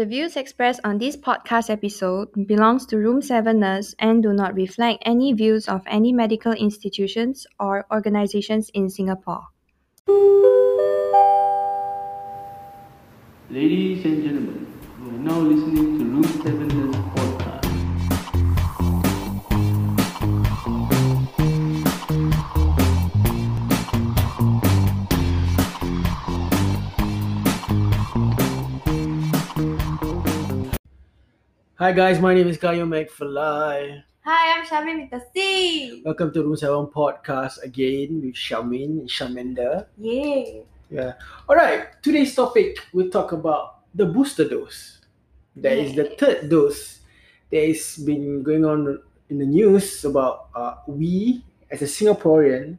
The views expressed on this podcast episode belongs to Room 7ers and do not reflect any views of any medical institutions or organizations in Singapore. Ladies and gentlemen, you are now listening to Room 7's podcast. Hi guys, my name is Kayo McFly. Hi, I'm Shamin with the C. Welcome to Room 7 podcast again with Shamin and Shamenda. Yay. Yeah. Alright, today's topic we'll talk about the booster dose. That is the third dose that has been going on in the news about uh, we as a Singaporean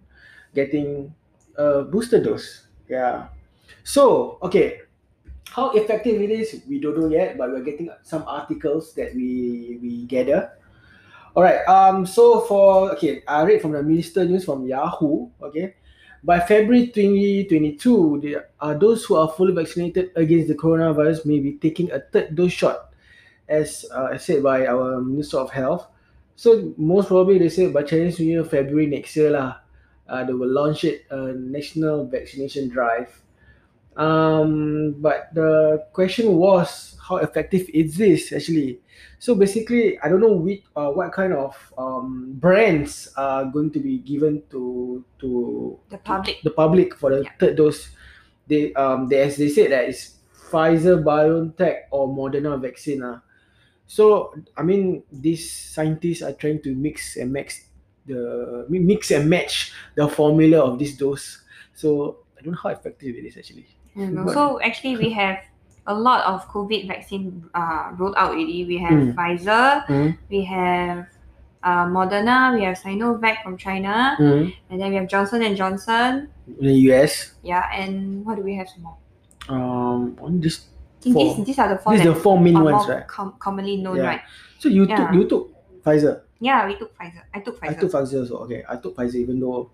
getting a booster dose. Yeah. So, okay. How effective it is, we don't know yet, but we're getting some articles that we we gather. Alright, um, so for okay, I read from the Minister News from Yahoo. Okay, by February 2022, the, uh, those who are fully vaccinated against the coronavirus may be taking a third dose shot, as uh, said by our Minister of Health. So most probably they say by Chinese New Year, February next year lah, uh, they will launch it a national vaccination drive. Um, but the question was how effective is this actually? So basically, I don't know which uh, what kind of um, brands are going to be given to to The public. the public for the Yeah. third dose. They um they as they said that it's Pfizer, BioNTech or Moderna vaccine. Uh. So I mean these scientists are trying to mix and match the mix and match the formula of this dose. So I don't know how effective it is actually. And also, actually, we have a lot of COVID vaccine uh, rolled out already. We have Mm. Pfizer, Mm. we have uh, Moderna, we have Sinovac from China, Mm. and then we have Johnson and Johnson. In the US, Yeah, and what do we have some more? um, on this I think Four. these, these are the four is that the four main are ones, right? com- commonly known, Yeah. right? So you took you took Pfizer. Yeah, we took Pfizer. I took Pfizer. I took Pfizer also. Okay, I took Pfizer even though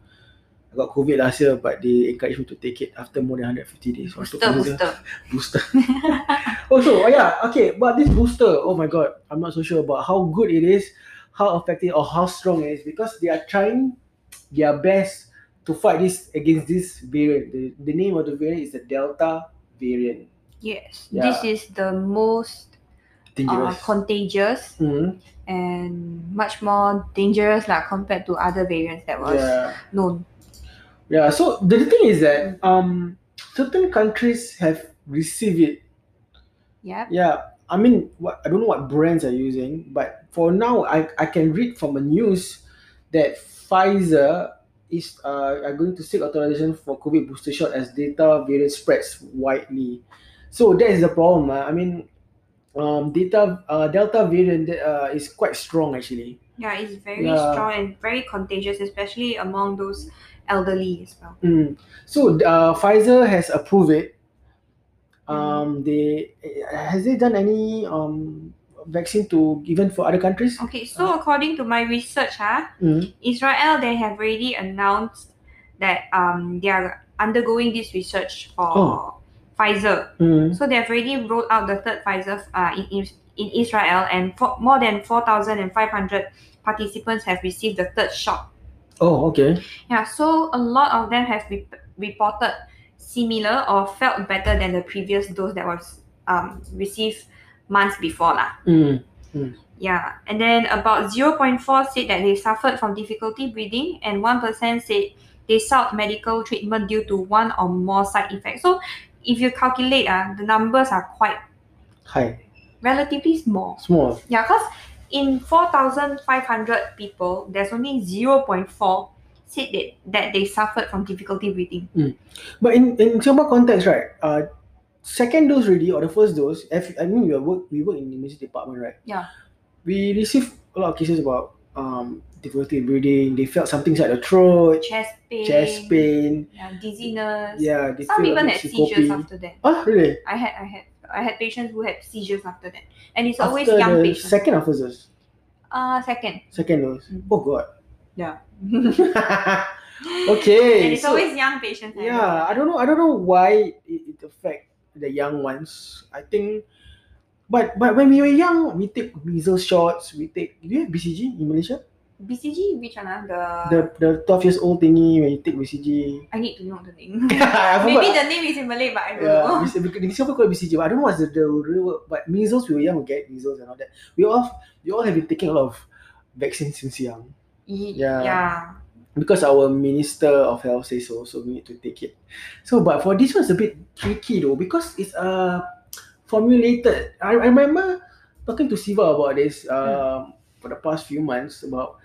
got COVID last year, but they encouraged me to take it after more than 150 days. Booster, booster. booster. also, oh yeah, okay, but this booster, oh my god, I'm not so sure about how good it is, how effective or how strong it is because they are trying their best to fight this against this variant. The, the name of the variant is the Delta variant. Yes, Yeah. this is the most uh, Dangerous. contagious Mhm. and much more dangerous lah compared to other variants that was Yeah. known. Yeah, so the thing is that um certain countries have received it. Yep. Yeah, I mean, what I don't know what brands are using, but for now, I, I can read from the news that Pfizer is uh, are going to seek authorization for COVID booster shot as Delta variant spreads widely. So that is the problem. ah. I mean, um, data uh, Delta variant uh, is quite strong actually. Yeah, it's very Yeah. strong and very contagious, especially among those elderly as well. Mm. So uh, Pfizer has approved it. Um, they has they done any um vaccine to given for other countries? Okay, so according to my research, huh, Mm. Israel they have already announced that um they are undergoing this research for Oh. Pfizer. Mm. So they've already rolled out the third Pfizer uh, in, in, in Israel, and for, more than 4,500 participants have received the third shot. Oh, okay. Yeah, so a lot of them have re- reported similar or felt better than the previous dose that was um, received months before. Lah. Mm. Yeah, and then about 0.4 said that they suffered from difficulty breathing, and 1% said they sought medical treatment due to one or more side effects. So if you calculate, uh, the numbers are quite high, relatively small. Small. Yeah, because in 4,500 people, there's only 0.4 said that, that they suffered from difficulty breathing. But in in Singapore context, right? Uh, second dose already or the first dose. If, I mean, we work we work in the emergency department, right? Yeah. We receive a lot of cases about um difficulty breathing. They felt something inside the throat, Chest pain, chest pain. Yeah, dizziness. Yeah, they Some even had seizures after that. Ah, really? I had I had I had patients who had seizures after that. And it's always After young the patients. second officers. first uh second. Second dose. Mm. Oh god. Yeah. okay. and it's so- always young patients. I yeah, I don't know. I don't know why it, it affect the young ones. I think But but when we were young, we take measles shots. We take. Do you have BCG in Malaysia? BCG, which one? ah? The, The the twelve years old thingy when you take BCG. I need to know the name. Maybe the name is in Malay, but I don't Yeah, know. In Singapore called BCG, but I don't know what's the, the real word. But measles, we were young, we get measles and all that. We all we all have been taking a lot of vaccines since young Yeah. yeah. because our minister of health says so, so we need to take it. So, but for this one's a bit tricky though because it's uh formulated. I, I remember talking to Siva about this um for the past few months about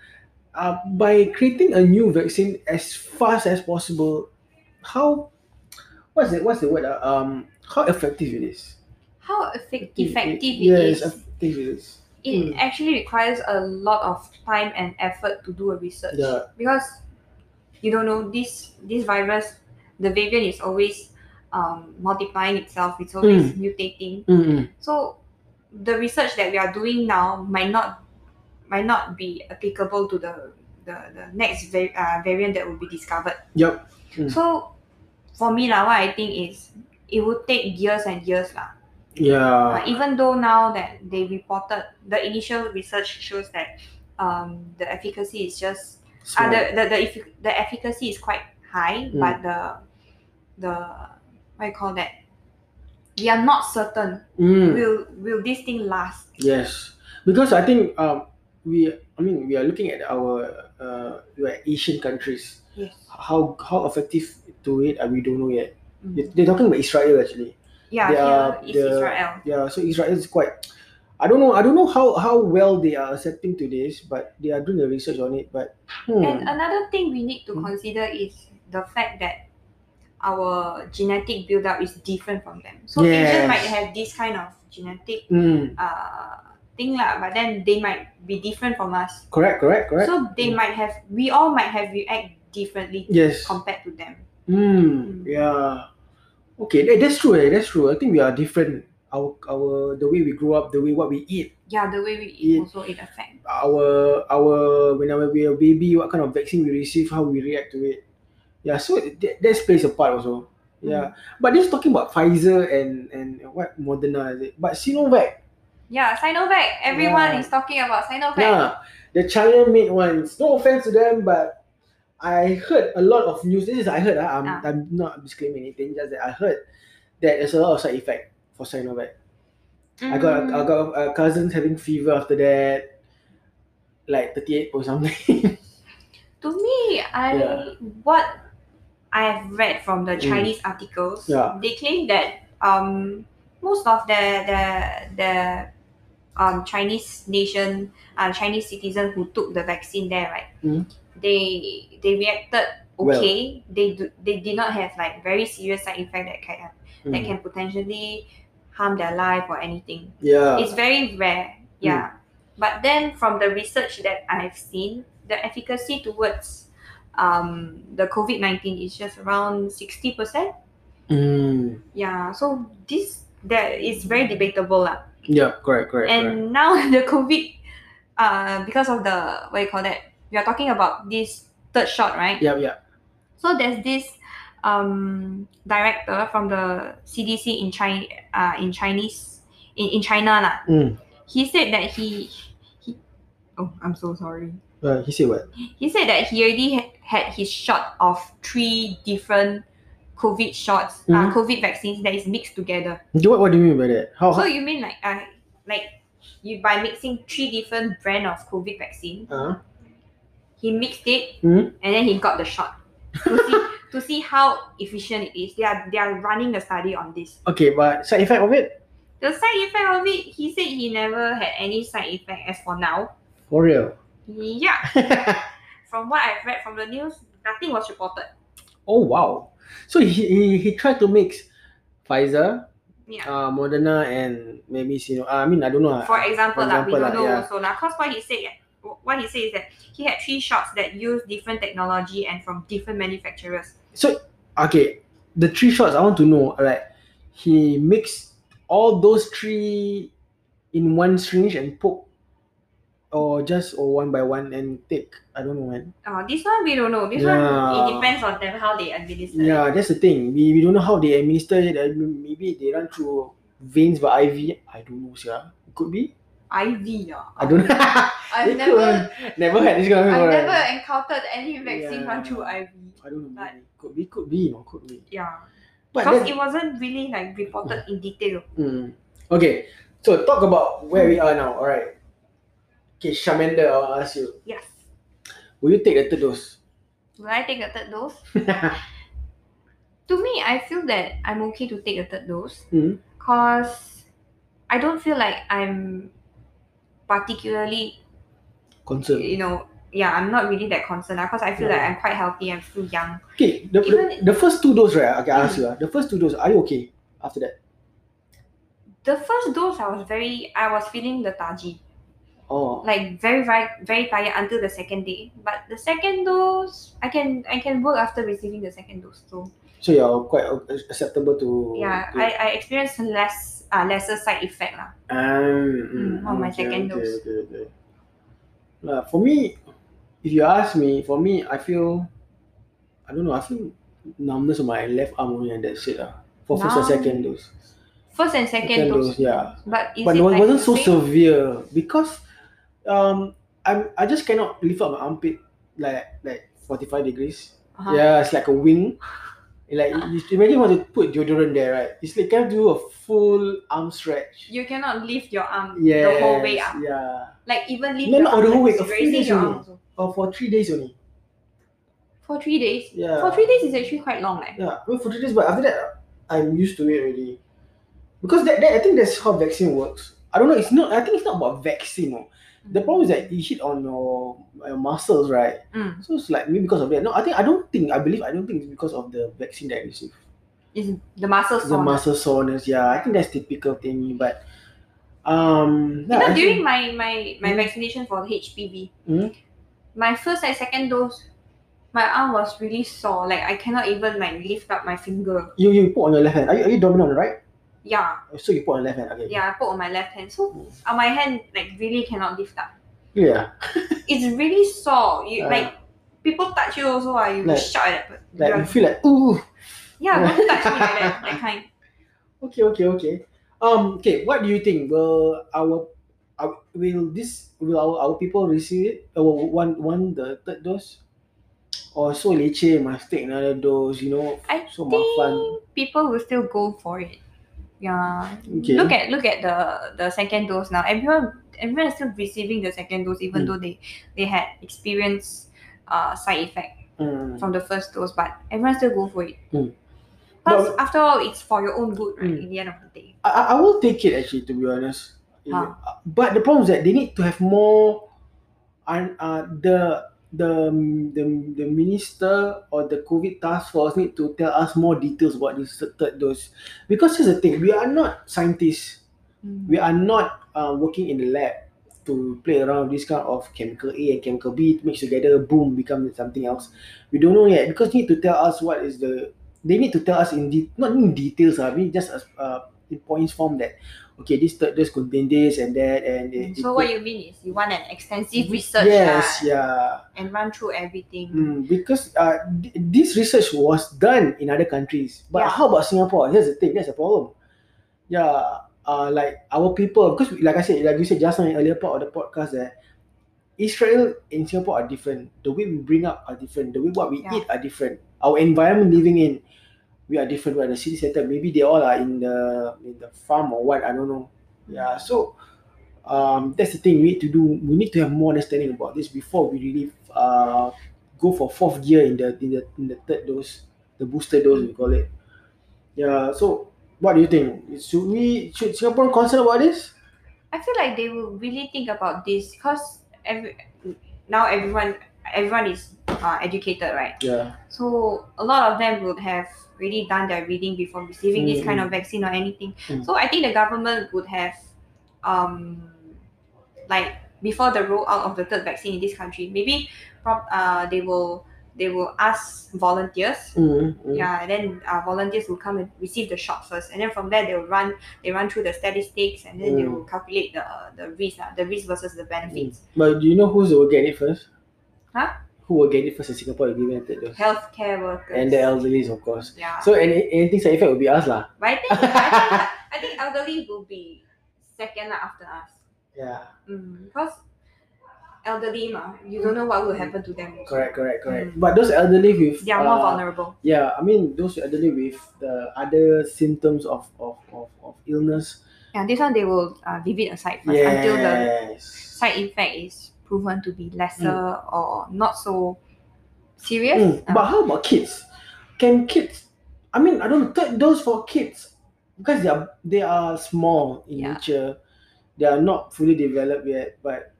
uh, by creating a new vaccine as fast as possible. How what's the what's the word? uh, Um, how effective it is? How effect- It- it- effective yes, it is. effective it is. It Mm. actually requires a lot of time and effort to do a research. Yeah. Because you don't know this this virus, the variant is always um, multiplying itself. It's always mutating. Mm-mm. So the research that we are doing now might not might not be applicable to the the, the next va- uh, variant that will be discovered. Yup. Mm. So for me lah, what I think is it would take years and years lah. Yeah. Uh, even though now that they reported the initial research shows that um, the efficacy is just uh, the, the, the, effic- the efficacy is quite high, Mm. but the the what you call that we are not certain Mm. will will this thing last. Yes, because I think um we I mean we are looking at our uh Asian countries Yes. how how effective to it uh, we don't know yet. Mm. They- They're talking about Israel actually. Yeah, They are is the- Israel. Yeah, so Israel is quite. I don't know. I don't know how how well they are accepting to this, but they are doing the research on it. But hmm, And another thing we need to Mm. consider is the fact that our genetic build-up is different from them. So Yes. Asian might have this kind of genetic mm, uh, thing lah, but then they might be different from us. correct, correct, correct. So they Mm. might have, we all might have react differently yes. compared to them. Hmm. Yeah. Okay, that, that's true. Eh, that's true. I think we are different. Our our the way we grow up, the way what we eat. Yeah, the way we It- eat also it affects. our our whenever we are baby, what kind of vaccine we receive, how we react to it. Yeah, so that, that plays a part also. Yeah, but this talking about Pfizer and and what Moderna is it? But Sinovac, Yeah, Sinovac. Everyone Yeah. is talking about Sinovac. yeah, the China made ones. No offense to them, but I heard a lot of news. This is I heard. ah, I'm Ah. I'm not disclaiming anything. Just that I heard that there's a lot of side effect for Sinovac. I got Mm. I got uh, cousins having fever after that, like 38 or something. To me, I Yeah. what I have read from the Mm. Chinese articles, Yeah. they claim that um most of the the the um Chinese nation uh, Chinese citizen who took the vaccine there, right? Mm. They they reacted Well. okay. They do, they did not have like very serious side effect that can that Mm. can potentially harm their life or anything. Yeah. It's very rare, yeah. But then from the research that I've seen, the efficacy towards um, the COVID nineteen is just around sixty percent. Mm. Yeah, so this that is very debatable lah. Yeah. Correct. Correct. correct. And now the COVID, uh, because of the what you call that, we are talking about this third shot, right? Yeah. Yeah. So there's this um, director from the CDC in China, uh, in Chinese, in, in China lah. Mm. He said that he, he, oh, I'm so sorry. Uh, he said what? He said that he already ha- had his shot of three different COVID shots, uh, Mhm. COVID vaccines that is mixed together. What, what do you mean by that? How? So you mean like, uh, like you by mixing three different brand of COVID vaccine, uh, he mixed it Mhm. and then he got the shot to see to see how efficient it is. They are they are running the study on this. okay, but side effect of it? The side effect of it, he said he never had any side effect as for now. For real? Yeah, from what I've read from the news, nothing was reported. Oh wow! So he, he he tried to mix Pfizer, Yeah. uh, Moderna, and maybe Sino. Uh, I mean I don't know. For example, for lah, we don't know yeah. also lah. Cause what he said, what he said is that he had three shots that use different technology and from different manufacturers. So okay, the three shots I want to know. Like he mixed all those three in one syringe and poke, or just or one by one and take. I don't know, man. Uh, this one we don't know. This one Yeah. it depends on them how they administer. it. Yeah, that's the thing. We, we don't know how they administer it. Maybe they run through veins by IV. I don't know, sir. It could be. IV. Yeah. I don't know. I've It never could. never had this kind of I've right? never encountered any vaccine run Yeah. through IV. I don't know. but- Maybe. Could be. Could be. You know. Could be. Yeah. But Because then, it wasn't really like reported in detail. Mm. Okay, so talk about where we are now. All right. Okay, Shamanda, I'll ask you. Yes. Will you take the third dose? Will I take a third dose? To me, I feel that I'm okay to take a third dose because I don't feel like I'm particularly, concerned. you know, yeah, I'm not really that concerned because I feel like I'm quite healthy. I'm still young. Okay, the, Even- the first two doses, right? Okay, I ask Mm. you. ah, The first two doses, are you okay after that? The first dose, I was very, I was feeling lethargy, Oh, like very, very, very tired until the second day. But the second dose, I can, I can work after receiving the second dose. So so you're quite acceptable to. yeah, to, I, I experienced less, uh, lesser side effect lah. Um, Mm, on my second okay, dose. Okay, okay. Uh, for me, if you ask me, for me, I feel, I don't know, I feel numbness on my left arm only and that's it. Uh, for first and second dose. First and second, dose. yeah. But but it it like wasn't so severe because um I'm I just cannot lift up my armpit like like 45 degrees. Uh-huh. Yeah, it's like a wing. Like you imagine you want to put deodorant there, right? It's like can do a full arm stretch. You cannot lift your arm Yes, the whole way up. Yeah. Like even lift No, your not arm. the whole like way, few raising days only. Oh, for three days only. For three days. Yeah. For three days is actually quite long, like. Yeah, well, for three days, but after that, I'm used to it already. Because that, that I think that's how vaccine works. I don't know. It's not. I think it's not about vaccine. No. The problem is that it hit on your, your muscles, right? Mm. So it's like maybe because of that. No, I think I don't think I believe I don't think it's because of the vaccine that I received. Is the muscle The muscle soreness, yeah, I think that's typical thing. But um, yeah, You know, during think- my my my Mm. vaccination for HPV, Mm. my first and second dose, my arm was really sore. Like I cannot even like lift up my finger. you you put on your left hand. Are you, are you dominant on the right? Yeah, So you put on left hand. Okay. yeah. I put on my left hand, so Mm. on my hand like really cannot lift up. Yeah. It's really sore. You Uh. like people touch you also. Ah, you Like- shout at but Like you feel like ooh. yeah, don't touch me like that. That kind. Okay, okay, okay. Um, okay. What do you think? Will our, our will this will our, our people receive it? Uh, one one the third dose? Or so leceh must take another dose? You know, I so think mafan. people will still go for it. Yeah. Okay. Look at look at the the second dose now. Everyone everyone is still receiving the second dose even Mm. though they they had experienced uh side effect Mm. from the first dose, but everyone still go for it. Mm. Plus, But- after all, it's for your own good, right? Mm. In the end of the day. I, I- will take it actually to be honest. Huh. But the problem is that they need to have more. And uh, the the the the minister or the COVID task force need to tell us more details about this third dose, because here's the thing: we are not scientists. we are not uh, working in the lab to play around with this kind of chemical A and chemical B mix together, boom, become something else. We don't know yet because need to tell us what is the. They need to tell us in de- not in details, I mean just as uh, in points form that okay, this third dose contain this and that and it, So it what could- you mean is you want an extensive research Yes, lah, yeah. and run through everything. Mm, because uh, th- this research was done in other countries, but Yeah. how about Singapore? Here's the thing. That's the problem. Yeah, uh, like our people, because like I said, like you said just now in earlier part of the podcast, that Israel and Singapore are different. The way we bring up are different. The way what we Yeah. eat are different. Our environment living in, we are different. We're in the city center. Maybe they all are in the in the farm or what. I don't know. Yeah. So um, that's the thing we need to do. We need to have more understanding about this before we really uh, go for fourth gear in the in the in the third dose, the booster dose we call it. Yeah. So what do you think? Should we should Singapore concern about this? I feel like they will really think about this because every now everyone everyone is uh, educated, right? Yeah. So a lot of them would have really done their reading before receiving this kind Mm. of vaccine or anything. Mm. So I think the government would have, um, like before the rollout of the third vaccine in this country, maybe, uh, they will they will ask volunteers. Mm, mm. Yeah, and then uh, volunteers will come and receive the shot first, and then from there they will run they run through the statistics, and then they Mm. will calculate the the risk, uh, the risk versus the benefits. But do you know who's will get it first? Huh? Who will get it first in Singapore given a third dose? Healthcare workers And the elderly, of course. Yeah. So any anything side effect will be us lah. But I think, I think, I think elderly will be second after us. yeah. Mm, because elderly ma, you don't know what will happen to them. also. Correct, correct, correct. But those elderly with They are more uh, vulnerable. Yeah, I mean those elderly with the other symptoms of of, of, of illness. Yeah, this one they will uh, leave it aside first until the side effect is proven to be lesser or not so serious. Mm, Uh, But how about kids? Can kids? I mean, I don't know. Third dose for kids because they are they are small in Yeah. nature. They are not fully developed yet. But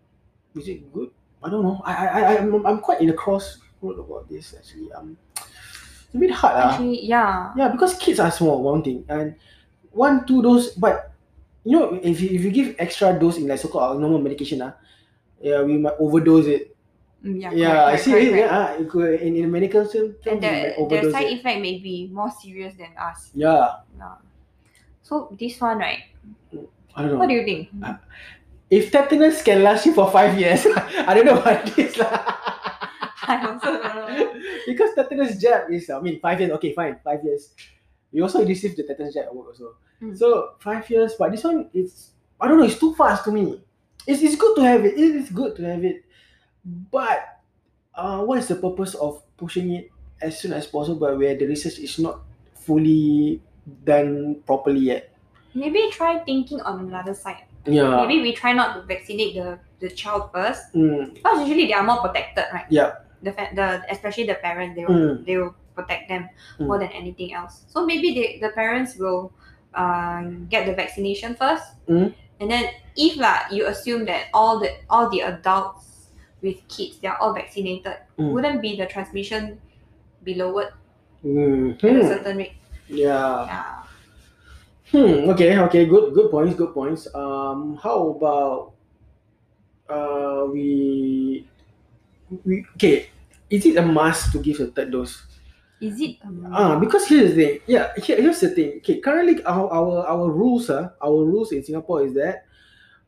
is it good? I don't know. I I I I'm, I'm quite in a crossroad about this actually. Um, it's a bit hard ah. actually, yeah. Yeah, because kids are small, one thing, and one two dose. But you know, if you, if you give extra dose in like so-called normal medication, ah, yeah, we might overdose it. Mm, yeah, Yeah, correct, I see correct, it. correct. Yeah, it could, in, in medical terms, And the, the side it. effect may be more serious than us. Yeah, Yeah. So this one, right? I don't know. What do you think? if tetanus can last you for five years, I don't know what this lah. I also don't know. because tetanus jab is, I mean, five years. Okay, fine, five years. You also receive the tetanus jab at work also. Mm. So five years, but this one it's I don't know. It's too fast to me. It's, it's good to have it. It is good to have it, but uh, what is the purpose of pushing it as soon as possible where the research is not fully done properly yet? Maybe try thinking on another side. Yeah. Maybe we try not to vaccinate the, the child first. Mm, Because usually they are more protected, right? Yeah. The, fa- the especially the parents, they will Mm. they will protect them Mm. more than anything else. So maybe they, the parents will uh, get the vaccination first, Mm. And then if lah you assume that all the all the adults with kids they are all vaccinated, Mm. wouldn't be the transmission be lowered mm, at a hmm. certain rate? Yeah. Yeah. Hmm. Okay. Okay. Good. Good points. Good points. Um. How about uh we we okay? Is it a must to give a third dose? Is it? Um, Ah, because here's the thing. Yeah. Here, here's the thing. Okay. Currently, our our our rules. Uh, our rules in Singapore is that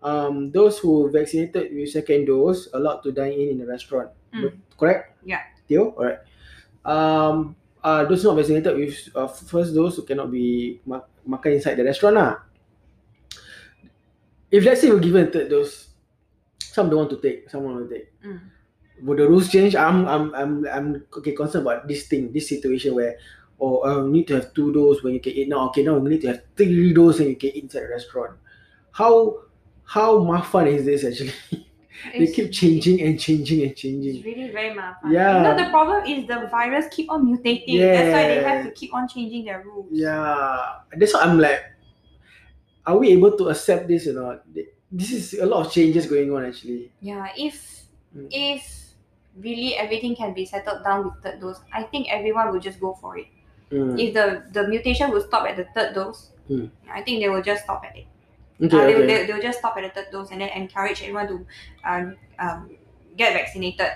um those who vaccinated with second dose allowed to dine in in the restaurant. Mm. Correct? Yeah. Teo? Alright. Um. Uh, those not vaccinated with uh, first dose cannot be ma- makan inside the restaurant lah. If let's say we're given third dose, some don't want to take, some want to take. Mm. Would the rules change? I'm I'm I'm I'm okay concerned about this thing, this situation where oh you need to have two dose when you can eat now. Okay, now you need to have three dose when you can eat inside the restaurant. How how mafan is this actually? they keep changing and changing and changing. It's really very mafan. Yeah. You know the problem is the virus keep on mutating. Yeah. That's why they have to keep on changing their rules. Yeah, that's why I'm like, are we able to accept this or not? This is a lot of changes going on actually. Yeah, if Mm. if really everything can be settled down with third dose, I think everyone will just go for it. Mm. If the the mutation will stop at the third dose, Mm. I think they will just stop at it. Okay, Uh, they, will- okay. they, they'll just stop at the third dose and then encourage everyone to um, um, get vaccinated,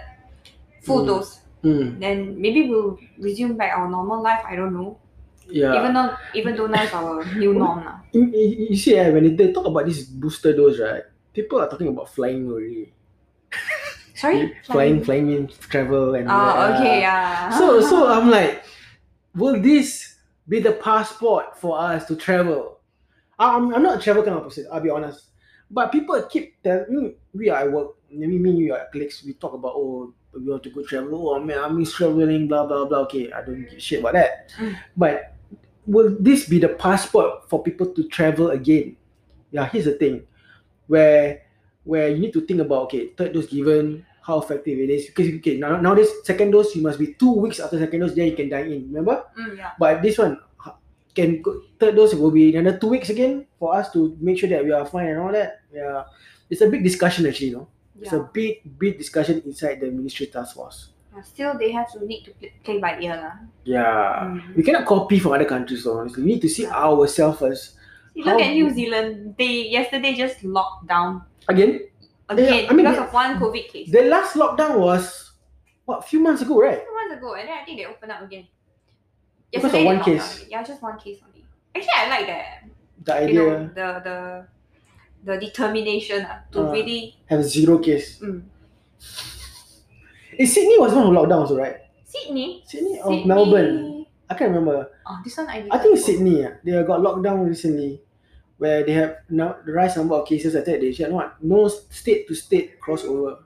full Mm. dose. Mm. Then maybe we'll resume back our normal life. I don't know. Yeah. Even though even though now it's our new norm you- you see, eh, when they talk about this booster dose, right? People are talking about flying already. Sorry, Flying, flying means travel and. Oh, okay, ah. yeah. So, so I'm like, will this be the passport for us to travel? I'm, I'm not a travel kind of person. I'll be honest. But people keep telling me, we are at work. Maybe me, and you are colleagues. We talk about oh, we want to go travel. Oh man, I miss traveling. Blah blah blah. Okay, I don't give a shit about that. Mm. But will this be the passport for people to travel again? Yeah, here's the thing, where where you need to think about okay, third dose given, how effective it is. Because okay, now nowadays second dose you must be two weeks after second dose, then you can dine in. Remember? Mm, yeah. But this one can go, third dose will be another two weeks again for us to make sure that we are fine and all that. Yeah, it's a big discussion actually. You know, it's a big big discussion inside the ministry task force. Still, they have to need to play, by ear lah. Yeah, Mm. we cannot copy from other countries. So honestly, we need to see ourselves first. See, look at New Zealand. They yesterday just locked down Again, again I mean, because of one COVID case. the last lockdown was what a few months ago, right? Two months ago, and then I think they opened up again. Because of Yesterday one case. Yeah, just one case only. Actually, I like that. The You idea know, the the the determination ah, to Uh. really. have zero case. Mm. In Sydney was one down also, right? Sydney. Sydney or Sydney. Melbourne? I can't remember. Oh, this one I. I think Sydney. ah. They got locked down recently. Where they have now the rise number of cases. I think they said what no state to state crossover.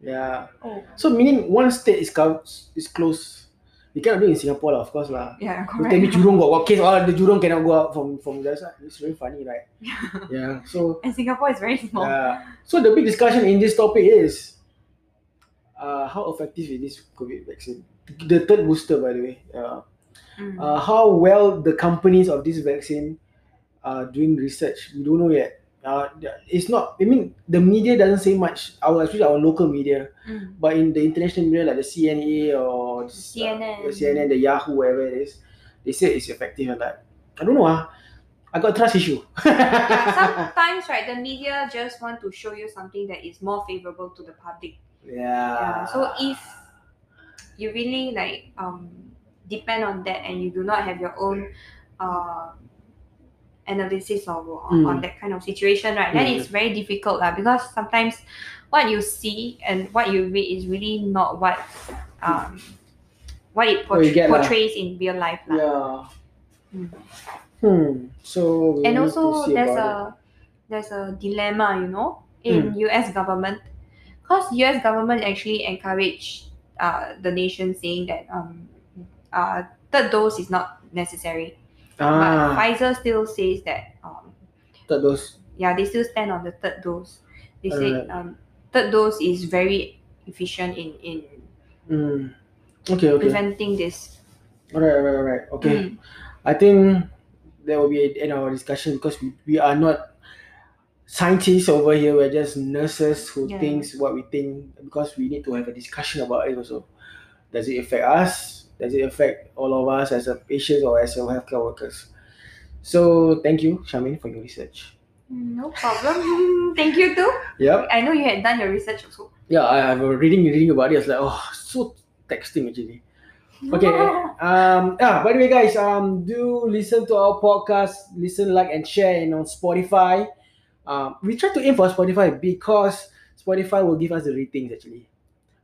Yeah. Oh. So meaning one state is co- is closed. You cannot do in Singapore, lah, of course lah. Yeah, You tell me. Jurong got what case? Oh, the Jurong cannot go out from from the side. It's very funny, right? yeah. So and Singapore is very small. yeah. So the big discussion in this topic is uh, how effective is this COVID vaccine? The third booster, by the way. Uh, Mm. uh, how well the companies of this vaccine are doing research. We don't know yet. Uh, it's not. I mean, the media doesn't say much. Our especially our local media, Mm. but in the international media like the CNA or the CNN. the CNN, the Yahoo, whatever it is, they say it's effective and that. I don't know. Ah, I got trust issue. Yeah, sometimes right, the media just want to show you something that is more favorable to the public. yeah. Yeah. So if you really like um depend on that and you do not have your own uh analysis of on, Mm. on that kind of situation, right? Then Mm. it's very difficult lah because sometimes what you see and what you read is really not what um what it portray- get portrays in real life. lah. yeah. Mm. Hmm. So and also there's a there's a dilemma you know in us government because us government actually encourage uh, the nation saying that um, uh, third dose is not necessary it. But pfizer still says that um, third dose. yeah they still stand on the third dose they say Alright. um, third dose is very efficient in in Hmm. Okay. Okay. preventing this Alright. Alright. Alright. Okay. Mm. I think there will be an end of our discussion because we, we are not scientists over here. We're just nurses who Yeah. thinks what we think because we need to have a discussion about it also. Does it affect us? Does it affect all of us as a patients or as a healthcare workers? So thank you, Shamin, for your research. no problem thank you too Yeah. i know you had done your research also Yeah, I, I've been reading reading about it. I was like, oh, so texting actually. Okay. Um. Yeah. By the way, guys, um, do listen to our podcast. Listen, like, and share. And on Spotify, um, we try to aim for Spotify because Spotify will give us the ratings actually,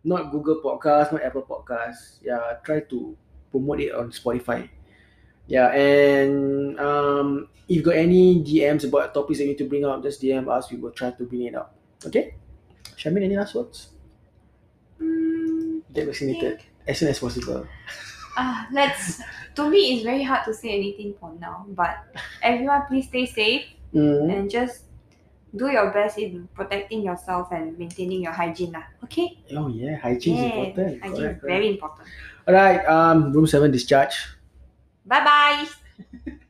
not Google Podcast, not Apple Podcast. Yeah, try to promote it on Spotify. Yeah, and um, if you got any DMs about topics that you need to bring up, just DM us. We will try to bring it up. Okay. Shamin, any last words? Mm, Get vaccinated as soon as possible. Ah, let's. To me, it's very hard to say anything for now. But everyone, please stay safe Mm. and just do your best in protecting yourself and maintaining your hygiene. Lah. Okay. Oh yeah, hygiene is Yeah, important. Hygiene Correct, is correct. very important. All right. Um, room seven discharge. Bye bye.